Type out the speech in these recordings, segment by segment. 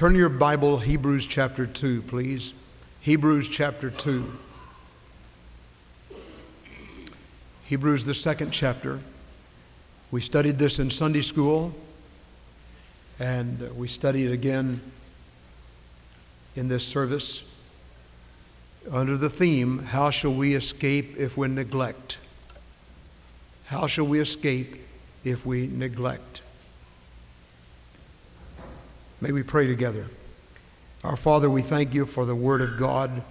Turn your Bible, Hebrews chapter 2, please. Hebrews chapter 2. Hebrews, the second chapter. We studied this in Sunday school, and we study it again in this service under the theme How Shall We Escape If We Neglect? How shall we escape if we neglect? May we pray together. Our Father, we thank you for the Word of God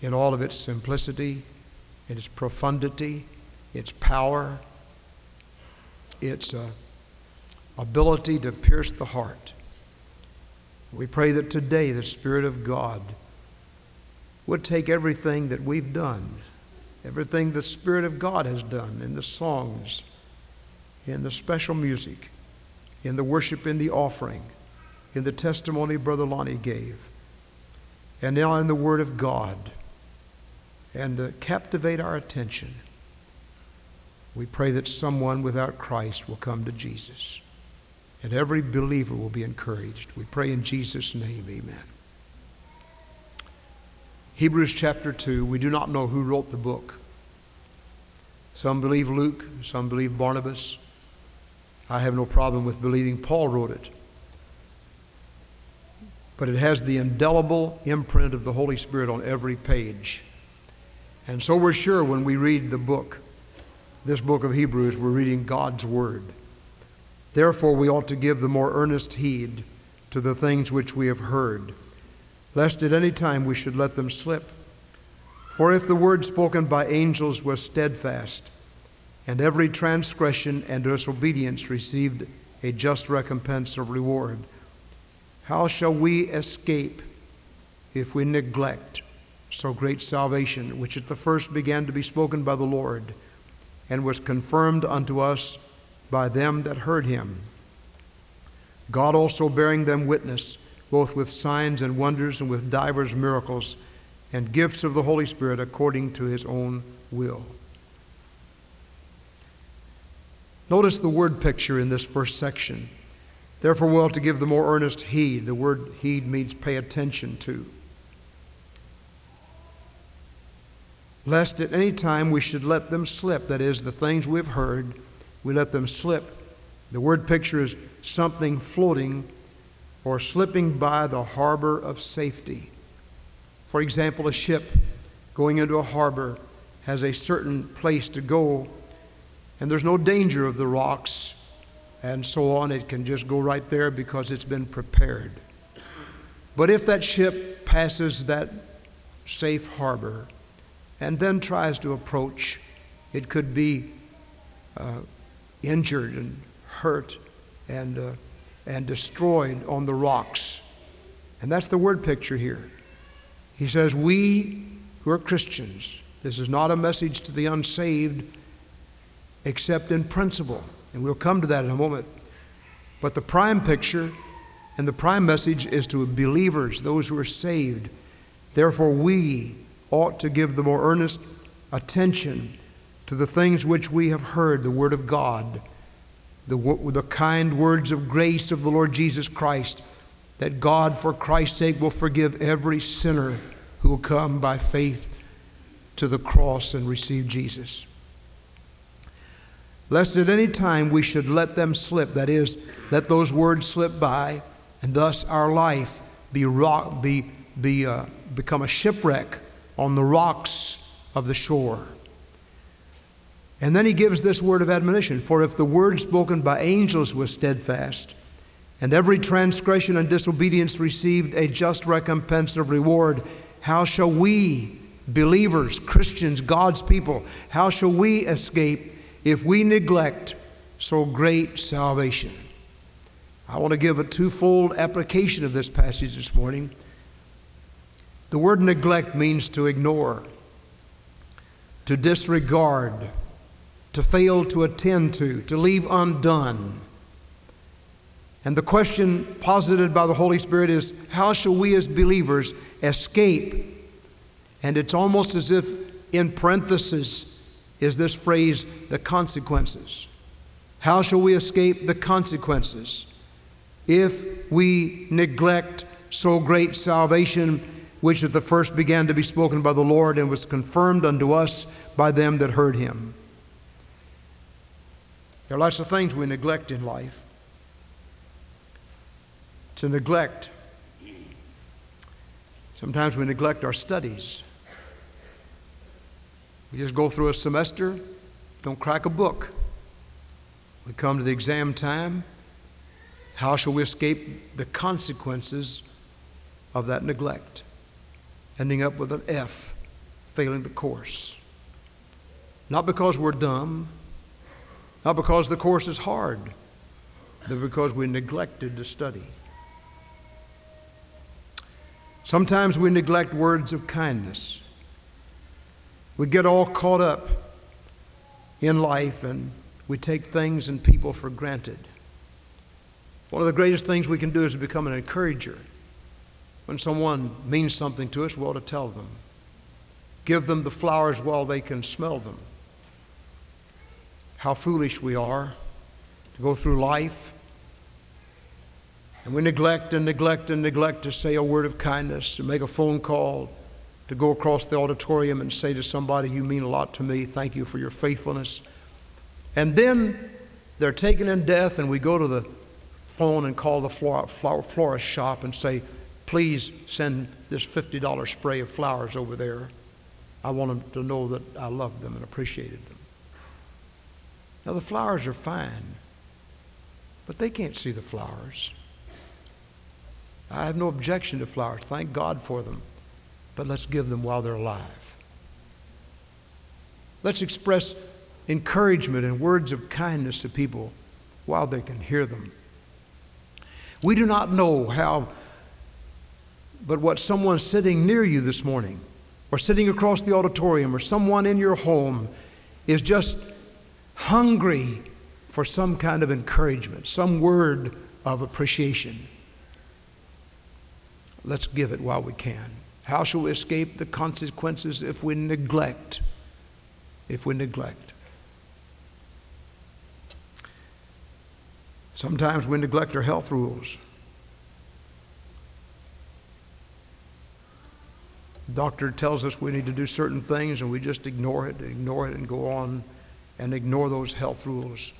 in all of its simplicity, in its profundity, its power, its uh, ability to pierce the heart. We pray that today the Spirit of God would take everything that we've done, everything the Spirit of God has done in the songs, in the special music, in the worship, in the offering, in the testimony Brother Lonnie gave, and now in the Word of God, and captivate our attention. We pray that someone without Christ will come to Jesus, and every believer will be encouraged. We pray in Jesus' name, amen. Hebrews chapter 2, we do not know who wrote the book. Some believe Luke, some believe Barnabas. I have no problem with believing Paul wrote it. But it has the indelible imprint of the Holy Spirit on every page. And so we're sure when we read the book, this book of Hebrews, we're reading God's Word. Therefore, we ought to give the more earnest heed to the things which we have heard lest at any time we should let them slip. For if the word spoken by angels was steadfast, and every transgression and disobedience received a just recompense of reward, how shall we escape if we neglect so great salvation, which at the first began to be spoken by the Lord, and was confirmed unto us by them that heard him? God also bearing them witness both with signs and wonders and with divers miracles and gifts of the Holy Spirit according to his own will. Notice the word picture in this first section. Therefore, we ought to give the more earnest heed. The word heed means pay attention to. Lest at any time we should let them slip, that is, the things we've heard, we let them slip. The word picture is something floating or slipping by the harbor of safety. For example, a ship going into a harbor has a certain place to go, and there's no danger of the rocks and so on. It can just go right there because it's been prepared. But if that ship passes that safe harbor and then tries to approach, it could be uh, injured and hurt and uh, and destroyed on the rocks. And that's the word picture here. He says, We who are Christians, this is not a message to the unsaved except in principle. And we'll come to that in a moment. But the prime picture and the prime message is to believers, those who are saved. Therefore, we ought to give the more earnest attention to the things which we have heard, the Word of God the, the kind words of grace of the Lord Jesus Christ, that God, for Christ's sake, will forgive every sinner who will come by faith to the cross and receive Jesus. Lest at any time we should let them slip, that is, let those words slip by, and thus our life be rock, be, be, uh, become a shipwreck on the rocks of the shore. And then he gives this word of admonition For if the word spoken by angels was steadfast, and every transgression and disobedience received a just recompense of reward, how shall we, believers, Christians, God's people, how shall we escape if we neglect so great salvation? I want to give a twofold application of this passage this morning. The word neglect means to ignore, to disregard to fail to attend to, to leave undone. And the question posited by the Holy Spirit is how shall we as believers escape? And it's almost as if in parenthesis is this phrase, the consequences. How shall we escape the consequences? if we neglect so great salvation, which at the first began to be spoken by the Lord and was confirmed unto us by them that heard him. There are lots of things we neglect in life. To neglect, sometimes we neglect our studies. We just go through a semester, don't crack a book. We come to the exam time. How shall we escape the consequences of that neglect? Ending up with an F, failing the course. Not because we're dumb, not because the course is hard, but because we neglected to study. Sometimes we neglect words of kindness. We get all caught up in life and we take things and people for granted. One of the greatest things we can do is to become an encourager. When someone means something to us, we ought to tell them. Give them the flowers while they can smell them. How foolish we are to go through life and we neglect and neglect and neglect to say a word of kindness, to make a phone call, to go across the auditorium and say to somebody, You mean a lot to me. Thank you for your faithfulness. And then they're taken in death, and we go to the phone and call the florist shop and say, Please send this $50 spray of flowers over there. I want them to know that I loved them and appreciated them. Now, the flowers are fine, but they can't see the flowers. I have no objection to flowers. Thank God for them but let's give them while they're alive. Let's express encouragement and words of kindness to people while they can hear them. We do not know how, but what someone sitting near you this morning, or sitting across the auditorium, or someone in your home is just hungry for some kind of encouragement, some word of appreciation. Let's give it while we can. How shall we escape the consequences if we neglect? If we neglect. Sometimes we neglect our health rules. The doctor tells us we need to do certain things and we just ignore it, ignore it, and go on and ignore those health rules.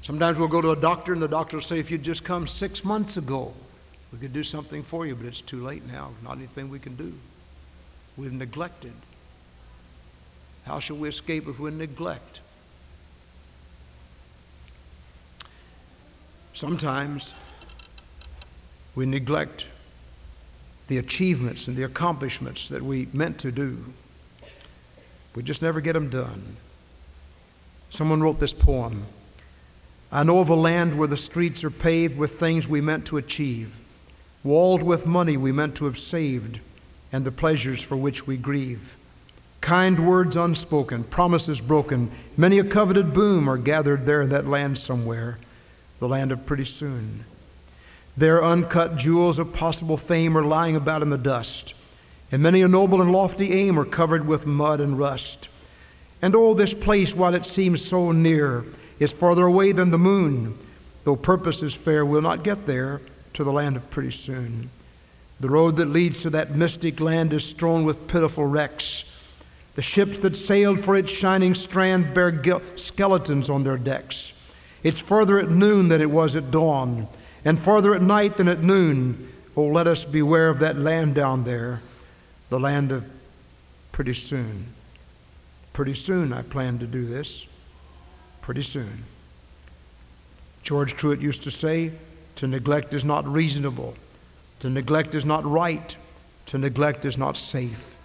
Sometimes we'll go to a doctor and the doctor will say, if you'd just come six months ago, we could do something for you, but it's too late now. Not anything we can do. We've neglected. How shall we escape if we neglect? Sometimes we neglect the achievements and the accomplishments that we meant to do. We just never get them done. Someone wrote this poem I know of a land where the streets are paved with things we meant to achieve walled with money we meant to have saved, and the pleasures for which we grieve. Kind words unspoken, promises broken, many a coveted boom are gathered there in that land somewhere, the land of pretty soon. There, uncut jewels of possible fame are lying about in the dust, and many a noble and lofty aim are covered with mud and rust. And oh, this place, while it seems so near, is farther away than the moon. Though purpose is fair, we'll not get there to the land of pretty soon. The road that leads to that mystic land is strewn with pitiful wrecks. The ships that sailed for its shining strand bear skeletons on their decks. It's further at noon than it was at dawn, and farther at night than at noon. Oh, let us beware of that land down there, the land of pretty soon. Pretty soon, I plan to do this. Pretty soon. George Truett used to say, to neglect is not reasonable. To neglect is not right. To neglect is not safe.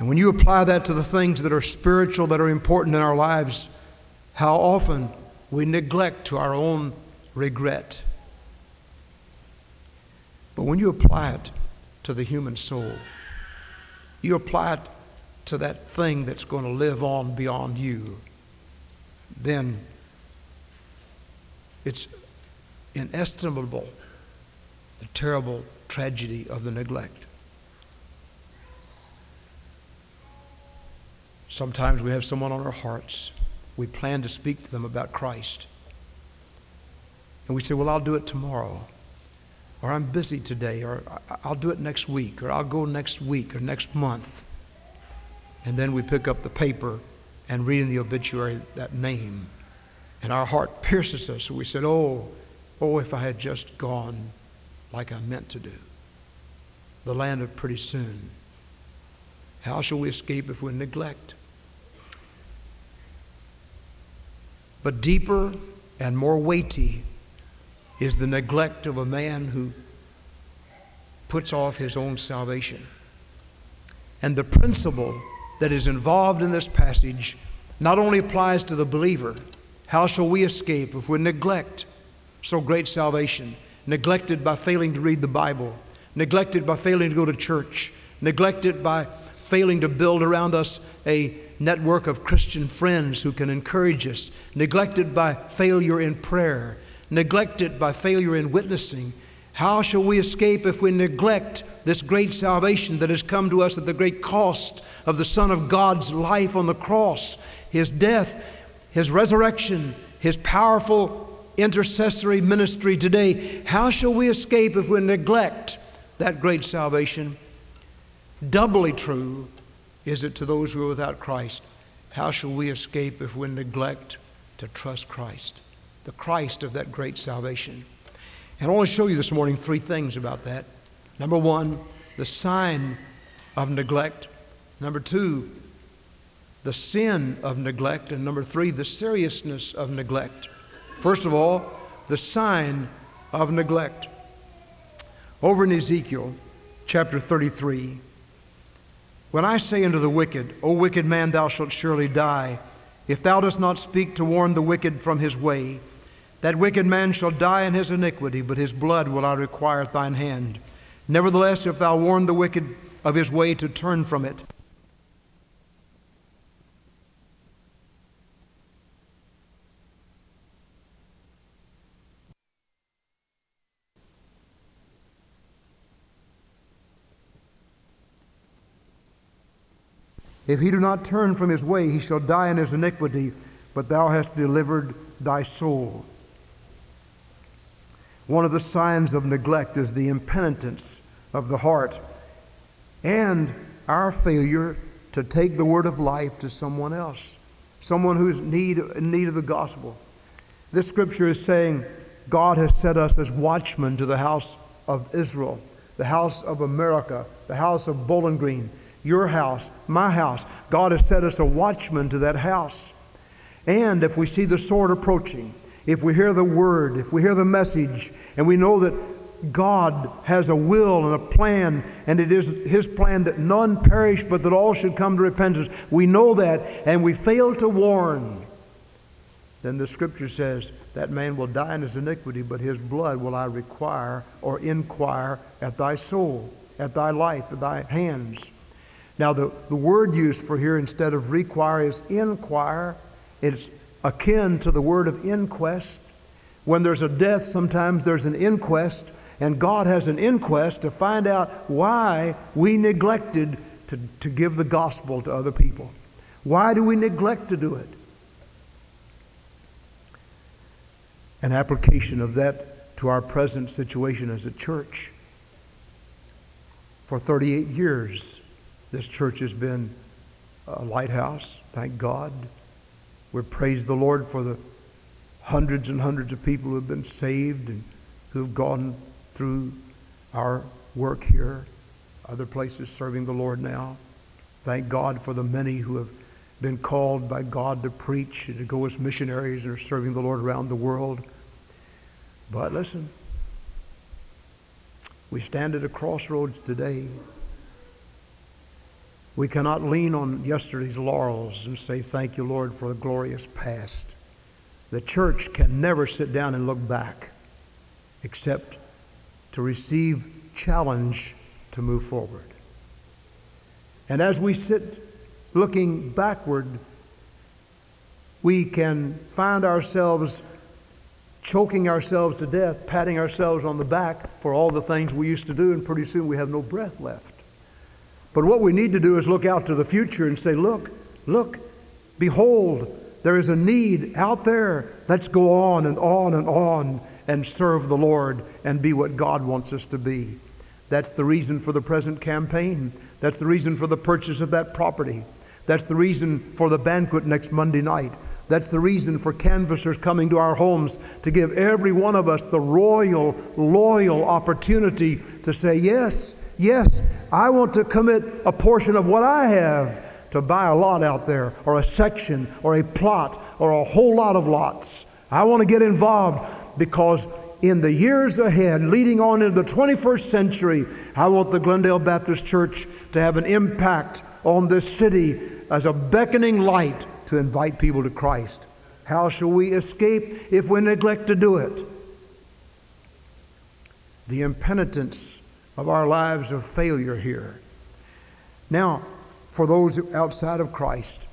And when you apply that to the things that are spiritual, that are important in our lives, how often we neglect to our own regret. But when you apply it to the human soul, you apply it to that thing that's going to live on beyond you, then it's inestimable the terrible tragedy of the neglect. Sometimes we have someone on our hearts. We plan to speak to them about Christ. And we say, Well, I'll do it tomorrow. Or I'm busy today. Or I'll do it next week. Or I'll go next week or next month. And then we pick up the paper and read in the obituary that name. And our heart pierces us. We said, Oh, oh, if I had just gone like I meant to do. The land of pretty soon. How shall we escape if we neglect? But deeper and more weighty is the neglect of a man who puts off his own salvation. And the principle that is involved in this passage not only applies to the believer, how shall we escape if we neglect so great salvation? Neglected by failing to read the Bible, neglected by failing to go to church, neglected by failing to build around us a network of Christian friends who can encourage us, neglected by failure in prayer, neglected by failure in witnessing. How shall we escape if we neglect this great salvation that has come to us at the great cost of the Son of God's life on the cross, His death, His resurrection, His powerful intercessory ministry today? How shall we escape if we neglect that great salvation? Doubly true is it to those who are without Christ. How shall we escape if we neglect to trust Christ, the Christ of that great salvation? And I want to show you this morning three things about that. Number one, the sign of neglect. Number two, the sin of neglect. And number three, the seriousness of neglect. First of all, the sign of neglect. Over in Ezekiel chapter 33, when I say unto the wicked, O wicked man, thou shalt surely die, if thou dost not speak to warn the wicked from his way, that wicked man shall die in his iniquity, but his blood will I require at thine hand. Nevertheless, if thou warn the wicked of his way to turn from it, If he do not turn from his way, he shall die in his iniquity, but thou hast delivered thy soul. One of the signs of neglect is the impenitence of the heart and our failure to take the word of life to someone else, someone who's need, in need of the gospel. This scripture is saying God has set us as watchmen to the house of Israel, the house of America, the house of Bowling Green, your house, my house. God has set us a watchman to that house. And if we see the sword approaching, if we hear the word, if we hear the message, and we know that God has a will and a plan, and it is His plan that none perish, but that all should come to repentance. We know that, and we fail to warn. Then the scripture says that man will die in his iniquity, but his blood will I require or inquire at thy soul, at thy life, at thy hands. Now, the, the word used for here instead of require is inquire. It's akin to the word of inquest. When there's a death, sometimes there's an inquest, and God has an inquest to find out why we neglected to, to give the gospel to other people. Why do we neglect to do it? An application of that to our present situation as a church. For 38 years, this church has been a lighthouse, thank God. We praise the Lord for the hundreds and hundreds of people who have been saved and who have gone through our work here, other places serving the Lord now. Thank God for the many who have been called by God to preach and to go as missionaries and are serving the Lord around the world. But listen, we stand at a crossroads today. We cannot lean on yesterday's laurels and say, Thank you, Lord, for the glorious past. The church can never sit down and look back except to receive challenge to move forward. And as we sit looking backward, we can find ourselves choking ourselves to death, patting ourselves on the back for all the things we used to do, and pretty soon we have no breath left. But what we need to do is look out to the future and say, look, look, behold, there is a need out there. Let's go on and on and on and serve the Lord and be what God wants us to be. That's the reason for the present campaign. That's the reason for the purchase of that property. That's the reason for the banquet next Monday night. That's the reason for canvassers coming to our homes to give every one of us the royal, loyal opportunity to say, Yes, yes, I want to commit a portion of what I have to buy a lot out there, or a section, or a plot, or a whole lot of lots. I want to get involved because in the years ahead, leading on into the 21st century, I want the Glendale Baptist Church to have an impact on this city as a beckoning light to invite people to Christ. How shall we escape if we neglect to do it? The impenitence of our lives of failure here. Now, for those outside of Christ,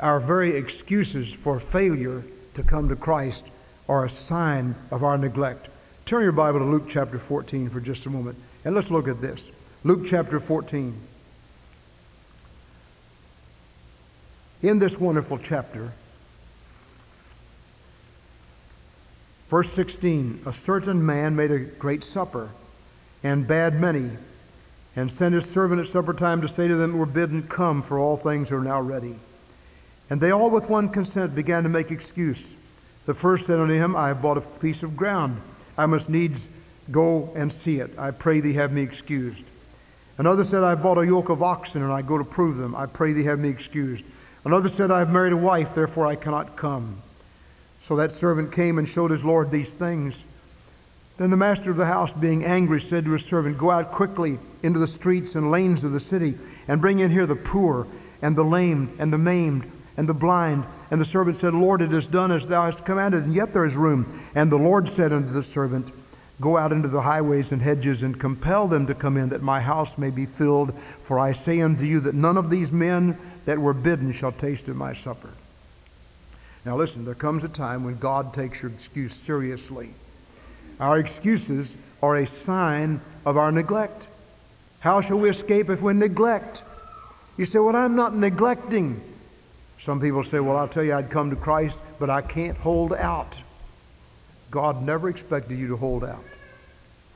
our very excuses for failure to come to Christ are a sign of our neglect. Turn your Bible to Luke chapter 14 for just a moment, and let's look at this. Luke chapter 14. In this wonderful chapter, verse 16 a certain man made a great supper and bade many and sent his servant at supper time to say to them were bidden, Come, for all things are now ready. And they all with one consent began to make excuse. The first said unto him, I have bought a piece of ground. I must needs go and see it. I pray thee have me excused. Another said, I have bought a yoke of oxen, and I go to prove them. I pray thee have me excused. Another said, I have married a wife, therefore I cannot come. So that servant came and showed his Lord these things. Then the master of the house, being angry, said to his servant, Go out quickly into the streets and lanes of the city, and bring in here the poor, and the lame, and the maimed, and the blind. And the servant said, Lord, it is done as thou hast commanded, and yet there is room. And the Lord said unto the servant, Go out into the highways and hedges, and compel them to come in, that my house may be filled. For I say unto you that none of these men that were bidden shall taste of my supper. Now, listen, there comes a time when God takes your excuse seriously. Our excuses are a sign of our neglect. How shall we escape if we neglect? You say, Well, I'm not neglecting. Some people say, Well, I'll tell you, I'd come to Christ, but I can't hold out. God never expected you to hold out.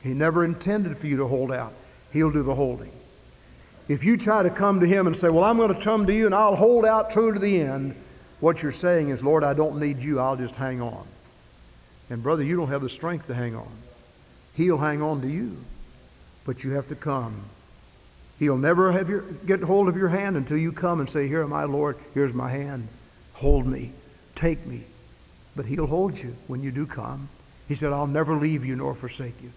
He never intended for you to hold out. He'll do the holding. If you try to come to Him and say, Well, I'm going to come to you and I'll hold out true to the end, what you're saying is, Lord, I don't need you, I'll just hang on. And brother, you don't have the strength to hang on. He'll hang on to you, but you have to come. He'll never have your, get hold of your hand until you come and say, Here, my Lord, here's my hand. Hold me, take me. But He'll hold you when you do come. He said, I'll never leave you nor forsake you.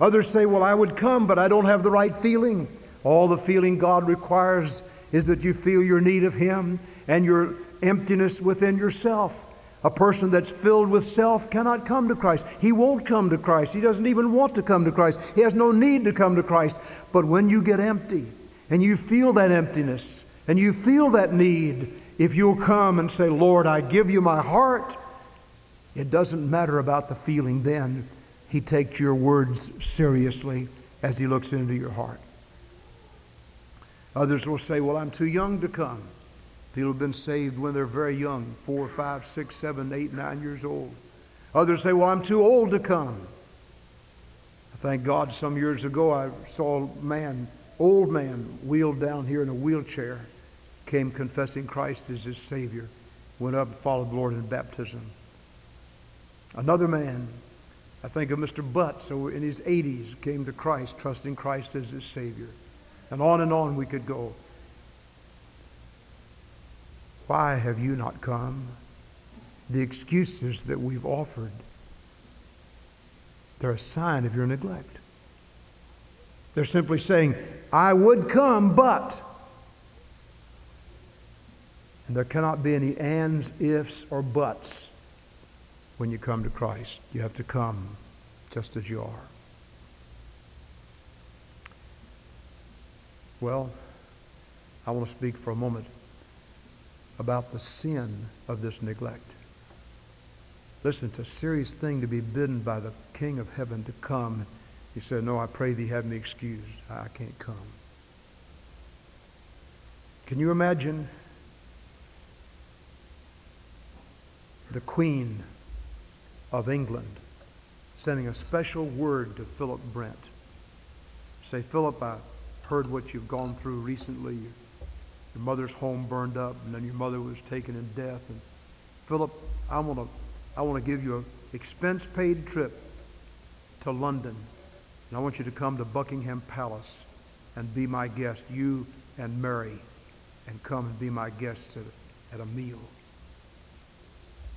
Others say, Well, I would come, but I don't have the right feeling. All the feeling God requires is that you feel your need of Him and your emptiness within yourself. A person that's filled with self cannot come to Christ. He won't come to Christ. He doesn't even want to come to Christ. He has no need to come to Christ. But when you get empty and you feel that emptiness and you feel that need, if you'll come and say, Lord, I give you my heart, it doesn't matter about the feeling then. He takes your words seriously as He looks into your heart. Others will say, Well, I'm too young to come. People have been saved when they're very young four, five, six, seven, eight, nine years old. Others say, Well, I'm too old to come. I thank God some years ago I saw a man, old man, wheeled down here in a wheelchair, came confessing Christ as his Savior, went up and followed the Lord in baptism. Another man, I think of Mr. Butts, in his 80s, came to Christ, trusting Christ as his Savior. And on and on we could go. Why have you not come? The excuses that we've offered, they're a sign of your neglect. They're simply saying, I would come, but. And there cannot be any ands, ifs, or buts when you come to Christ. You have to come just as you are. Well, I want to speak for a moment about the sin of this neglect. Listen, it's a serious thing to be bidden by the King of heaven to come. He said, No, I pray thee have me excused. I can't come. Can you imagine the Queen of England sending a special word to Philip Brent. Say, Philip, I heard what you've gone through recently. Your, mother's home burned up, and then your mother was taken in death. And Philip, I want to, I want to give you an expense-paid trip to London, and I want you to come to Buckingham Palace and be my guest, you and Mary, and come and be my guests at, at a meal.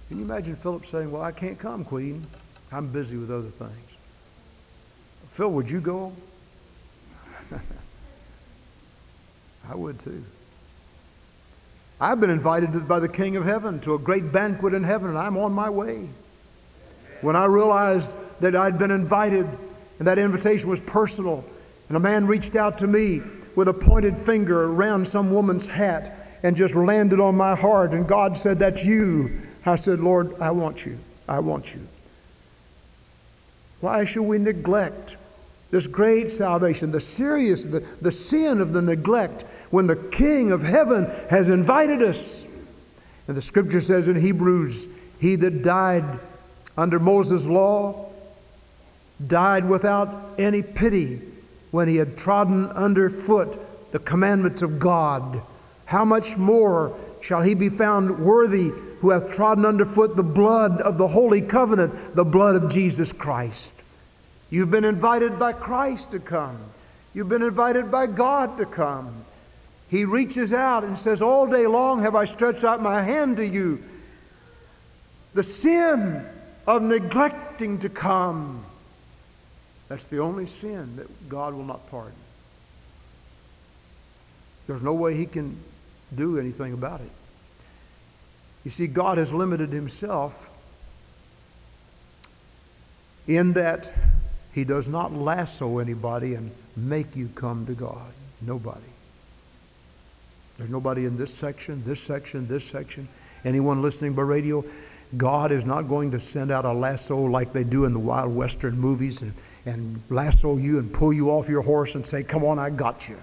Can you imagine Philip saying, Well, I can't come, Queen. I'm busy with other things. Phil, would you go? I would too. I've been invited by the King of Heaven to a great banquet in heaven, and I'm on my way. When I realized that I'd been invited and that invitation was personal, and a man reached out to me with a pointed finger around some woman's hat and just landed on my heart, and God said, That's you. I said, Lord, I want you. I want you. Why should we neglect this great salvation, the serious, the, the sin of the neglect when the King of heaven has invited us? And the scripture says in Hebrews, He that died under Moses' law died without any pity when he had trodden underfoot the commandments of God. How much more shall he be found worthy who hath trodden underfoot the blood of the holy covenant, the blood of Jesus Christ? You've been invited by Christ to come. You've been invited by God to come. He reaches out and says, All day long have I stretched out my hand to you. The sin of neglecting to come. That's the only sin that God will not pardon. There's no way He can do anything about it. You see, God has limited Himself in that He does not lasso anybody and make you come to God. Nobody. There's nobody in this section, this section, this section. Anyone listening by radio, God is not going to send out a lasso like they do in the Wild Western movies and, and lasso you and pull you off your horse and say, Come on, I got you.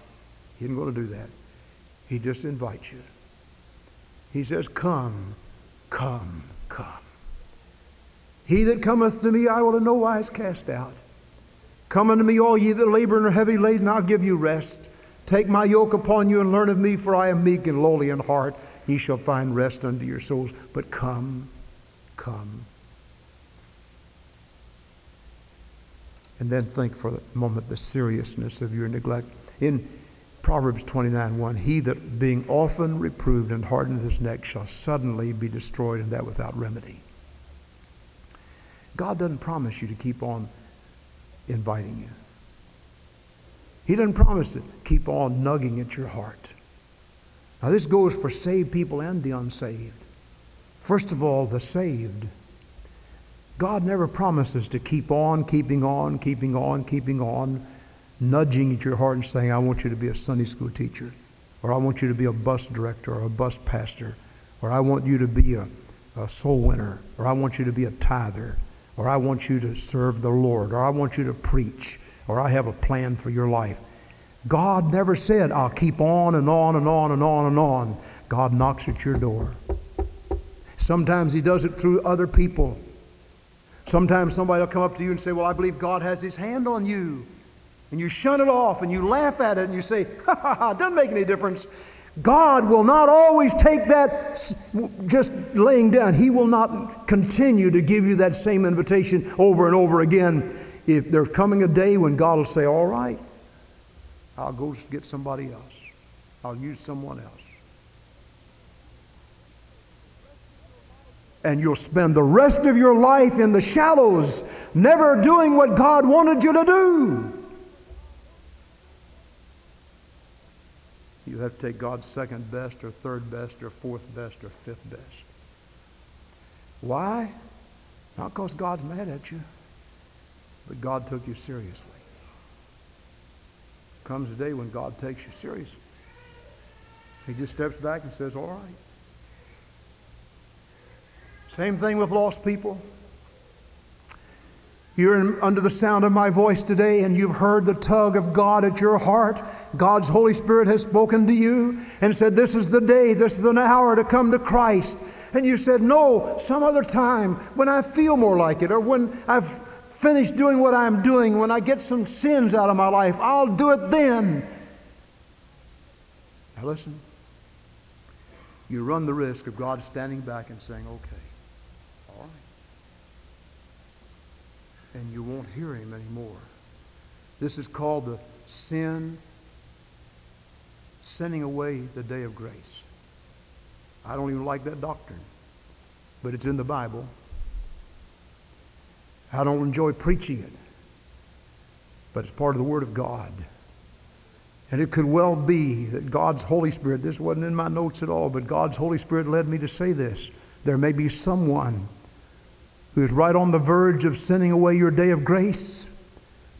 He isn't going to do that. He just invites you. He says, Come, come, come. He that cometh to me, I will in no wise cast out. Come unto me, all ye that labor and are heavy laden, I'll give you rest. Take my yoke upon you and learn of me, for I am meek and lowly in heart. Ye shall find rest unto your souls. But come, come. And then think for a moment the seriousness of your neglect. In Proverbs 29 1, he that being often reproved and hardened his neck shall suddenly be destroyed, and that without remedy. God doesn't promise you to keep on inviting you. He doesn't promise to keep on nugging at your heart. Now, this goes for saved people and the unsaved. First of all, the saved. God never promises to keep on, keeping on, keeping on, keeping on, nudging at your heart and saying, I want you to be a Sunday school teacher, or I want you to be a bus director or a bus pastor, or I want you to be a, a soul winner, or I want you to be a tither, or I want you to serve the Lord, or I want you to preach, or I have a plan for your life. God never said, I'll keep on and on and on and on and on. God knocks at your door. Sometimes He does it through other people. Sometimes somebody will come up to you and say, Well, I believe God has His hand on you. And you shun it off and you laugh at it and you say, Ha ha ha, doesn't make any difference. God will not always take that just laying down. He will not continue to give you that same invitation over and over again. If there's coming a day when God will say, All right, I'll go get somebody else, I'll use someone else. And you'll spend the rest of your life in the shallows, never doing what God wanted you to do. You have to take God's second best, or third best, or fourth best, or fifth best. Why? Not because God's mad at you, but God took you seriously. Comes a day when God takes you seriously. He just steps back and says, All right. Same thing with lost people. You're in, under the sound of my voice today and you've heard the tug of God at your heart. God's Holy Spirit has spoken to you and said, This is the day, this is an hour to come to Christ. And you said, No, some other time when I feel more like it or when I've finished doing what I'm doing, when I get some sins out of my life, I'll do it then. Now listen. You run the risk of God standing back and saying, okay, all right. And you won't hear him anymore. This is called the sin, sending away the day of grace. I don't even like that doctrine, but it's in the Bible. I don't enjoy preaching it, but it's part of the Word of God. And it could well be that God's Holy Spirit, this wasn't in my notes at all, but God's Holy Spirit led me to say this. There may be someone who is right on the verge of sending away your day of grace,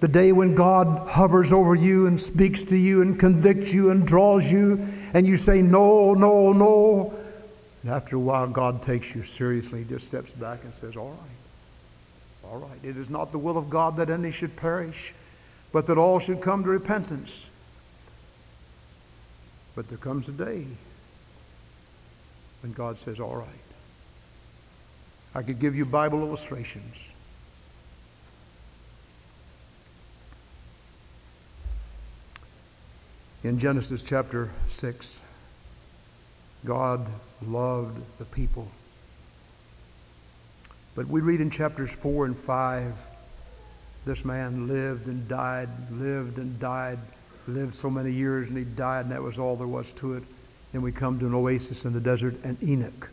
the day when God hovers over you and speaks to you and convicts you and draws you, and you say, No, no, no. And after a while, God takes you seriously. Just steps back and says, All right, all right. It is not the will of God that any should perish, but that all should come to repentance. But there comes a day when God says, All right. I could give you Bible illustrations. In Genesis chapter 6, God loved the people. But we read in chapters 4 and 5 this man lived and died, lived and died, lived so many years and he died, and that was all there was to it. Then we come to an oasis in the desert, and Enoch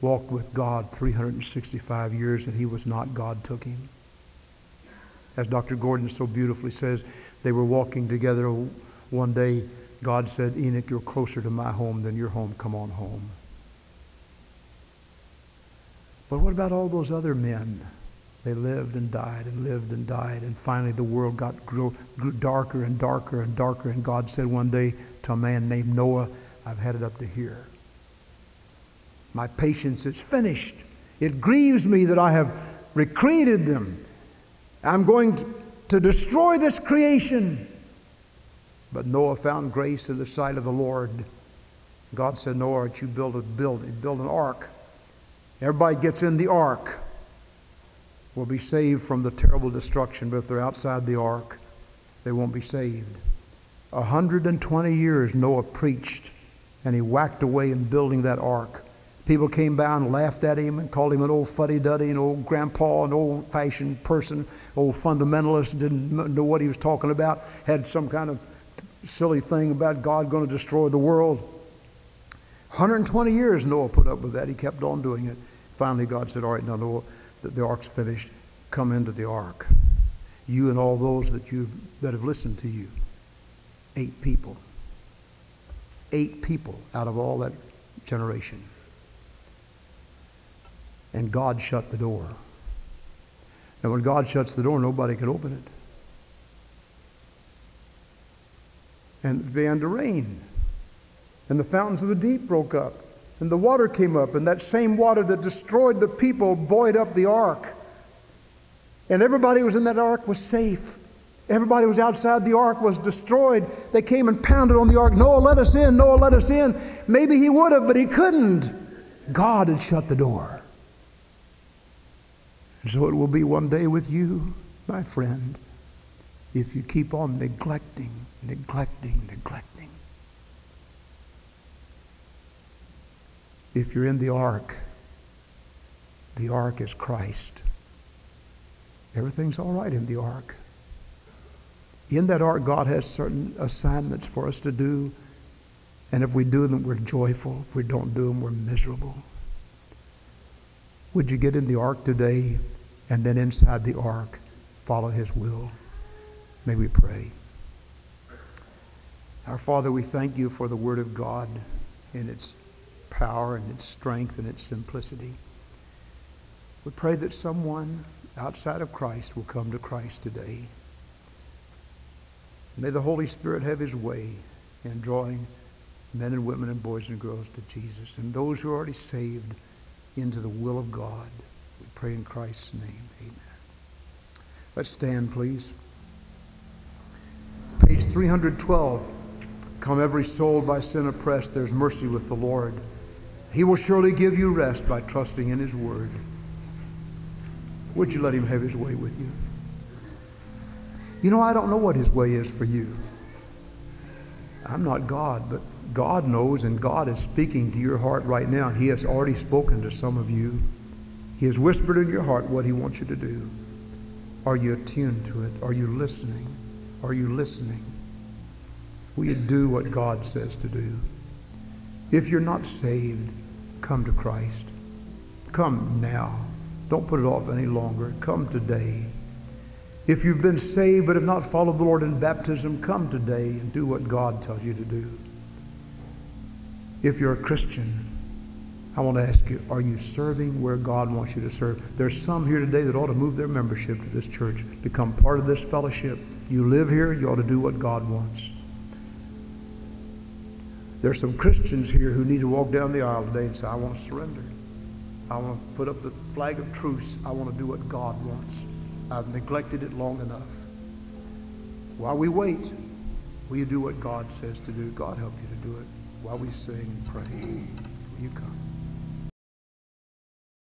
walked with God 365 years, and he was not. God took him. As Dr. Gordon so beautifully says, they were walking together one day. God said, Enoch, you're closer to my home than your home. Come on home. But what about all those other men? They lived and died and lived and died. And finally, the world got grew, grew darker and darker and darker. And God said one day to a man named Noah, I've had it up to here. My patience is finished. It grieves me that I have recreated them. I'm going to, destroy this creation. But Noah found grace in the sight of the Lord. God said, Noah, you build a building, build an ark. Everybody gets in the ark will be saved from the terrible destruction, but if they're outside the ark, they won't be saved. 120 years Noah preached, and he whacked away in building that ark. People came by and laughed at him and called him an old fuddy duddy, an old grandpa, an old fashioned person, old fundamentalist, didn't know what he was talking about, had some kind of silly thing about God going to destroy the world. 120 years Noah put up with that. He kept on doing it. Finally, God said, All right, now, Noah, that the ark's finished, come into the ark. You and all those that you've that have listened to you. Eight people. Eight people out of all that generation. And God shut the door. And when God shuts the door, nobody can open it. And it began to rain. And the fountains of the deep broke up. And the water came up, and that same water that destroyed the people buoyed up the ark. And everybody who was in that ark was safe. Everybody who was outside the ark was destroyed. They came and pounded on the ark. Noah, let us in. Noah, let us in. Maybe he would have, but he couldn't. God had shut the door. And so it will be one day with you, my friend, if you keep on neglecting, neglecting, neglecting. If you're in the ark, the ark is Christ. Everything's all right in the ark. In that ark, God has certain assignments for us to do. And if we do them, we're joyful. If we don't do them, we're miserable. Would you get in the ark today and then inside the ark follow his will? May we pray. Our Father, we thank you for the Word of God in its power and its strength and its simplicity. We pray that someone outside of Christ will come to Christ today. May the Holy Spirit have his way in drawing men and women and boys and girls to Jesus and those who are already saved into the will of God. Pray in Christ's name. Amen. Let's stand, please. Page 312. Come every soul by sin oppressed, there's mercy with the Lord. He will surely give you rest by trusting in His word. Would you let Him have His way with you? You know, I don't know what His way is for you. I'm not God, but God knows, and God is speaking to your heart right now, and He has already spoken to some of you. He has whispered in your heart what He wants you to do. Are you attuned to it? Are you listening? Are you listening? Will you do what God says to do? If you're not saved, come to Christ. Come now. Don't put it off any longer. Come today. If you've been saved but have not followed the Lord in baptism, come today and do what God tells you to do. If you're a Christian, I want to ask you, are you serving where God wants you to serve? There's some here today that ought to move their membership to this church, become part of this fellowship. You live here, you ought to do what God wants. There's some Christians here who need to walk down the aisle today and say, I want to surrender. I want to put up the flag of truce. I want to do what God wants. I've neglected it long enough. While we wait, will you do what God says to do? God help you to do it while we sing and pray. Will you come?